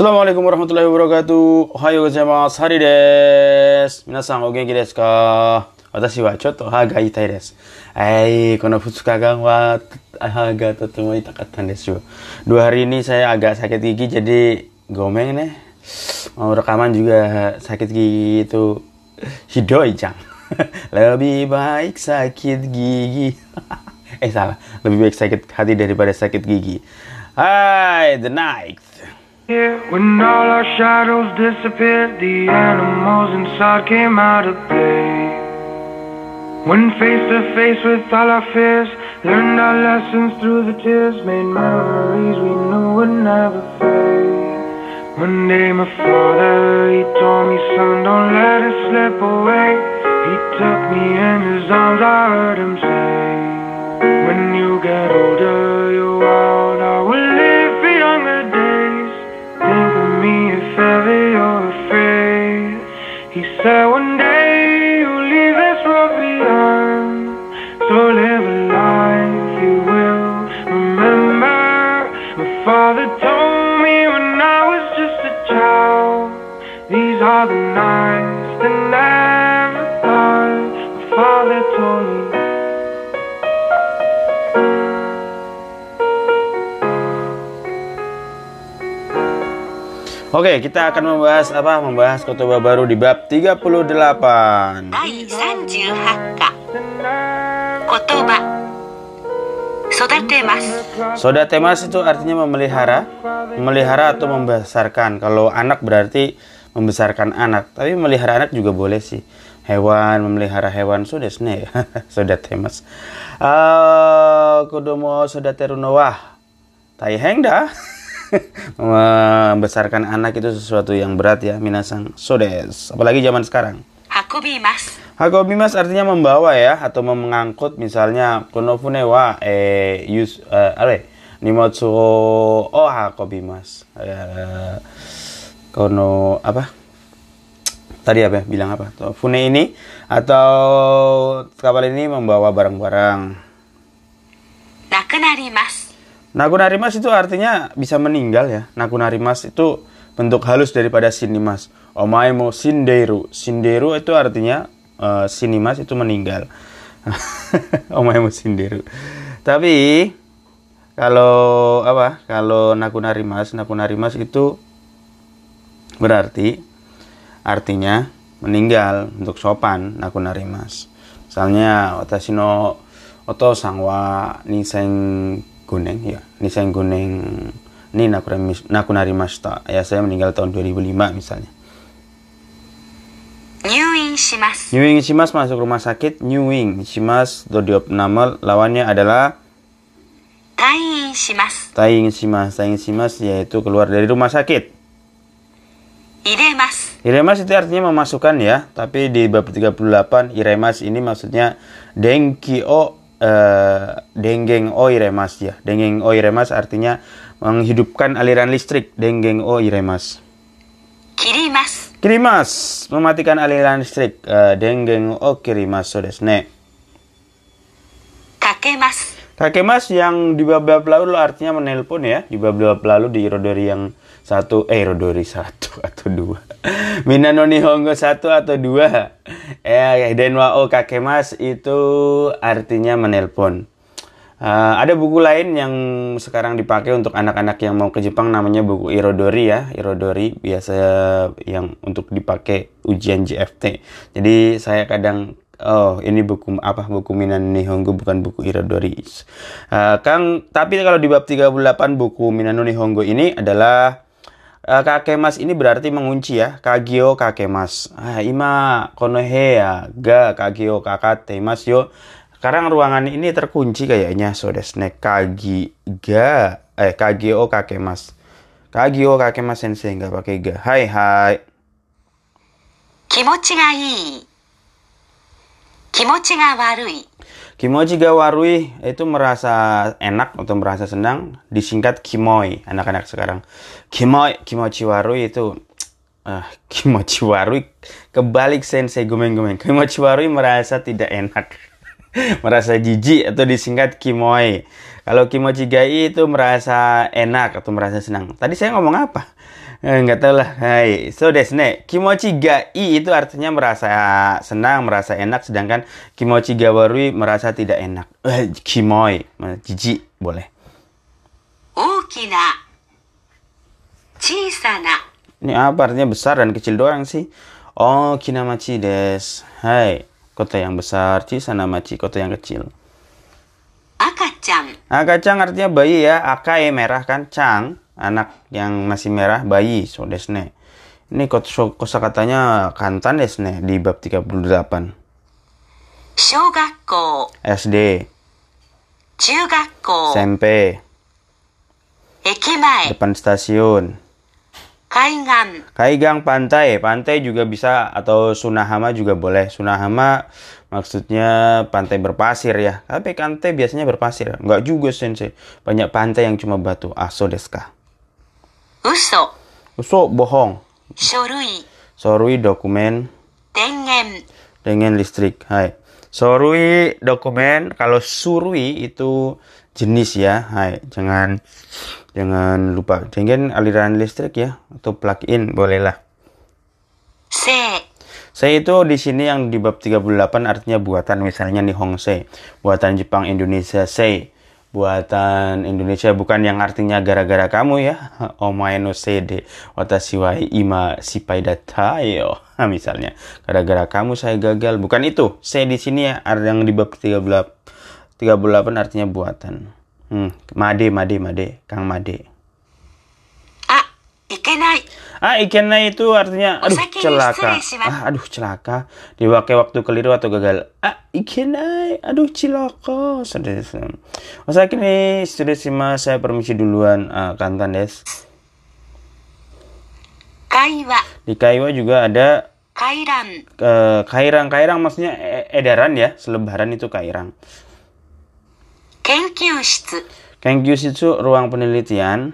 Assalamualaikum warahmatullahi wabarakatuh. Ohayo gozaimasu. Hari desu. Minasan o genki desu ka? Watashi wa chotto ha ga itai desu. Eh, kono futsukagan wa ha ga totemo itakatta desu. Dua hari ini saya agak sakit gigi jadi gomeng nih. Mau rekaman juga sakit gigi itu hidoi jang. Lebih baik sakit gigi. eh salah, lebih baik sakit hati daripada sakit gigi. Hai, the night. When all our shadows disappeared, the animals inside came out of play. When face to face with all our fears, learned our lessons through the tears, made memories we knew would never fade. One day my father, he told me, son, don't let it slip away. He took me in his arms, I heard him say, when you get older, These are the nights that never thought my father told me. Oke, kita akan membahas apa? Membahas khotbah baru di bab 38. Khotbah. Sodatemas. Sodatemas itu artinya memelihara, memelihara atau membesarkan. Kalau anak berarti membesarkan anak. Tapi melihara anak juga boleh sih. Hewan memelihara hewan sudah sne ya. sudah temas. Eh, Kodomo sudah terunowah taiheng dah. Membesarkan anak itu sesuatu yang berat ya minasang sudes apalagi zaman sekarang. Hakobi mas. Hakobi mas artinya membawa ya atau mengangkut misalnya konofune wa eh yus eh uh, are nimotsu oh hakobi mas. Uh, kono apa? Tadi apa ya? bilang apa? Fune ini atau kapal ini membawa barang-barang. Nakunarimas nakunarimas itu artinya bisa meninggal ya. Nakunarimas itu bentuk halus daripada sinimas omaemo sinderu sinderu itu artinya eh, uh, sinimas itu meninggal. Omaemo sinderu tapi kalau apa? Kalau nakunarimas nakunarimas itu Berarti artinya meninggal untuk sopan naku narimas. Misalnya watasino oto sangwa niseng guneng ya, niseng guneng ini naku narimas. Ayah saya meninggal tahun 2005 misalnya. Newing shimas. Newing shimas masuk rumah sakit. Newing shimas dodiop nama lawannya adalah Taing shimas. Taing shimas. Taing shimas yaitu keluar dari rumah sakit. Iremas. Iremas itu artinya memasukkan ya, tapi di bab 38 iremas ini maksudnya dengki o uh, dengeng o iremas ya. Dengeng o iremas artinya menghidupkan aliran listrik, dengeng o iremas. Kirimas. Kirimas mematikan aliran listrik, uh, dengeng o kirimas so desu ne. Kakemas. Kakemas yang di bab lalu artinya menelpon ya, di bab lalu di Irodori yang satu, eh Irodori satu atau dua. Minano Nihongo satu atau dua. Eh, Denwa O Kakemas itu artinya menelpon. Eh, ada buku lain yang sekarang dipakai untuk anak-anak yang mau ke Jepang namanya buku Irodori ya. Irodori biasa yang untuk dipakai ujian JFT. Jadi saya kadang Oh, ini buku apa? Buku Minan Nihongo bukan buku Irodori. Eh, Kang, tapi kalau di bab 38 buku Minano Nihongo ini adalah Eh, uh, kakemas ini berarti mengunci ya. Kagyo kakemas. Ah, ima konohe ya. Ga kagio kakate mas yo. Sekarang ruangan ini terkunci kayaknya. So desne kagi ga. Eh kagyo kakemas. Kagyo kakemas sensei nggak pakai ga. Hai hai. Kimochi ga ii. Kimochi ga warui. Kimochi Gawarui itu merasa enak atau merasa senang disingkat kimoi anak-anak sekarang. Kimoi kimochi warui itu uh, kimochi warui kebalik sensei gomeng-gomeng. Kimochi warui merasa tidak enak. merasa jijik atau disingkat kimoi. Kalau kimochi gai itu merasa enak atau merasa senang. Tadi saya ngomong apa? Eh, nggak tahu lah. Hai. So des, ne, kimochi ga i itu artinya merasa senang, merasa enak, sedangkan kimochi ga warui merasa tidak enak. Eh, kimoi, jijik, boleh. Okina, chisana. Ini apa artinya besar dan kecil doang sih? Oh, kinamachi des. Hai, kota yang besar, chisana machi, kota yang kecil. Akacang. Akacang artinya bayi ya, akai merah kan, cang anak yang masih merah bayi. So desne ini kosakatanya kantan desne di bab 38 Shogakko SD Jugakko SMP Ekimai depan stasiun. Kaigang Kaigang pantai. Pantai juga bisa atau Sunahama juga boleh. Sunahama maksudnya pantai berpasir ya. Tapi pantai biasanya berpasir. Enggak juga sensei. Banyak pantai yang cuma batu. Ah, Aso deska Uso. Uso bohong. Sorui. Sorui dokumen. Dengen. Dengen listrik. Hai. Sorui dokumen. Kalau surui itu jenis ya. Hai. Jangan jangan lupa. Dengen aliran listrik ya atau plug-in bolehlah. Se. Se itu di sini yang di bab 38 artinya buatan misalnya nih Hongse. Buatan Jepang Indonesia se Buatan Indonesia bukan yang artinya gara-gara kamu ya. Omae no seide watashi wa ima sipai datai yo. Misalnya, gara-gara kamu saya gagal. Bukan itu. Sei di sini ya yang di bab 38 38 artinya buatan. Hmm, made made made, Kang Made. Ah, ikena itu artinya oh, aduh celaka. Ah, aduh celaka. Diwakai waktu keliru atau gagal. Ah, ikenai, aduh celaka. masa oh, kini sudah sima saya permisi duluan ah, kantan des. Kaiwa. Di Kaiwa juga ada Kairan. Uh, kairang, kairang maksudnya e, edaran ya, selebaran itu kairang. Kenkyushitsu. Kenkyushitsu ruang penelitian.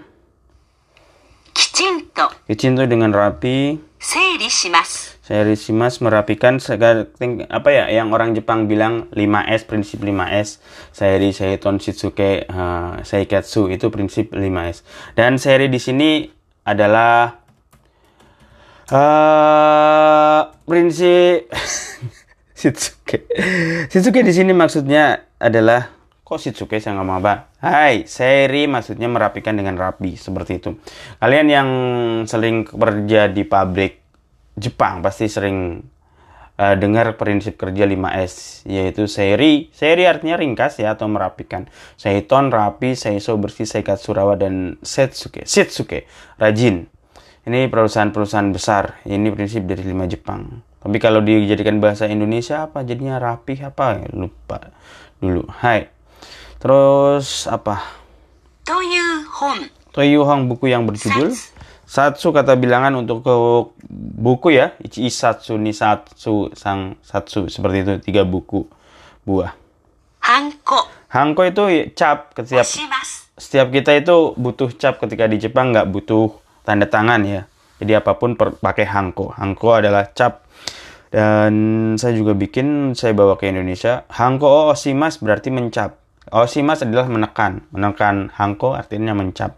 Kicinto. Kicinto dengan rapi. Seiri shimas. Seiri shimas merapikan segala apa ya yang orang Jepang bilang 5S prinsip 5S. Seiri Seiton Shitsuke uh, Seikatsu itu prinsip 5S. Dan seri di sini adalah uh, prinsip Shitsuke. Shitsuke di sini maksudnya adalah kok Shitsuke saya nggak mau apa? Hai, seri maksudnya merapikan dengan rapi seperti itu. Kalian yang sering kerja di pabrik Jepang pasti sering eh, dengar prinsip kerja 5S yaitu seri. Seri artinya ringkas ya atau merapikan. Seiton rapi, seiso bersih, seikatsu rawa dan setsuke. Shitsuke rajin. Ini perusahaan-perusahaan besar. Ini prinsip dari lima Jepang. Tapi kalau dijadikan bahasa Indonesia apa jadinya rapi apa? Lupa dulu. Hai. Terus apa? Toyuhon. Toyuhon buku yang berjudul Satsu kata bilangan untuk ke buku ya. Ichi Satsu ni Satsu sang Satsu seperti itu tiga buku buah. Hanko. Hanko itu cap setiap setiap kita itu butuh cap ketika di Jepang nggak butuh tanda tangan ya. Jadi apa pun per, pakai hanko. Hanko adalah cap dan saya juga bikin saya bawa ke Indonesia. Hanko Osimas berarti mencap. Osimas adalah menekan. Menekan hangko artinya mencap.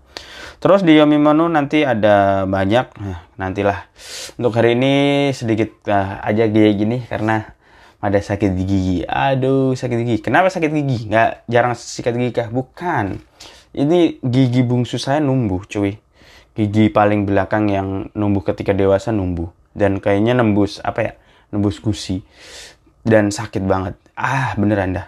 Terus di Yomimono nanti ada banyak. Nah, nantilah. Untuk hari ini sedikit ah, aja kayak gini karena ada sakit gigi. Aduh, sakit gigi. Kenapa sakit gigi? Nggak jarang sikat gigi kah? Bukan. Ini gigi bungsu saya numbuh, cuy. Gigi paling belakang yang numbuh ketika dewasa numbuh. Dan kayaknya nembus, apa ya? Nembus gusi. Dan sakit banget. Ah, beneran dah.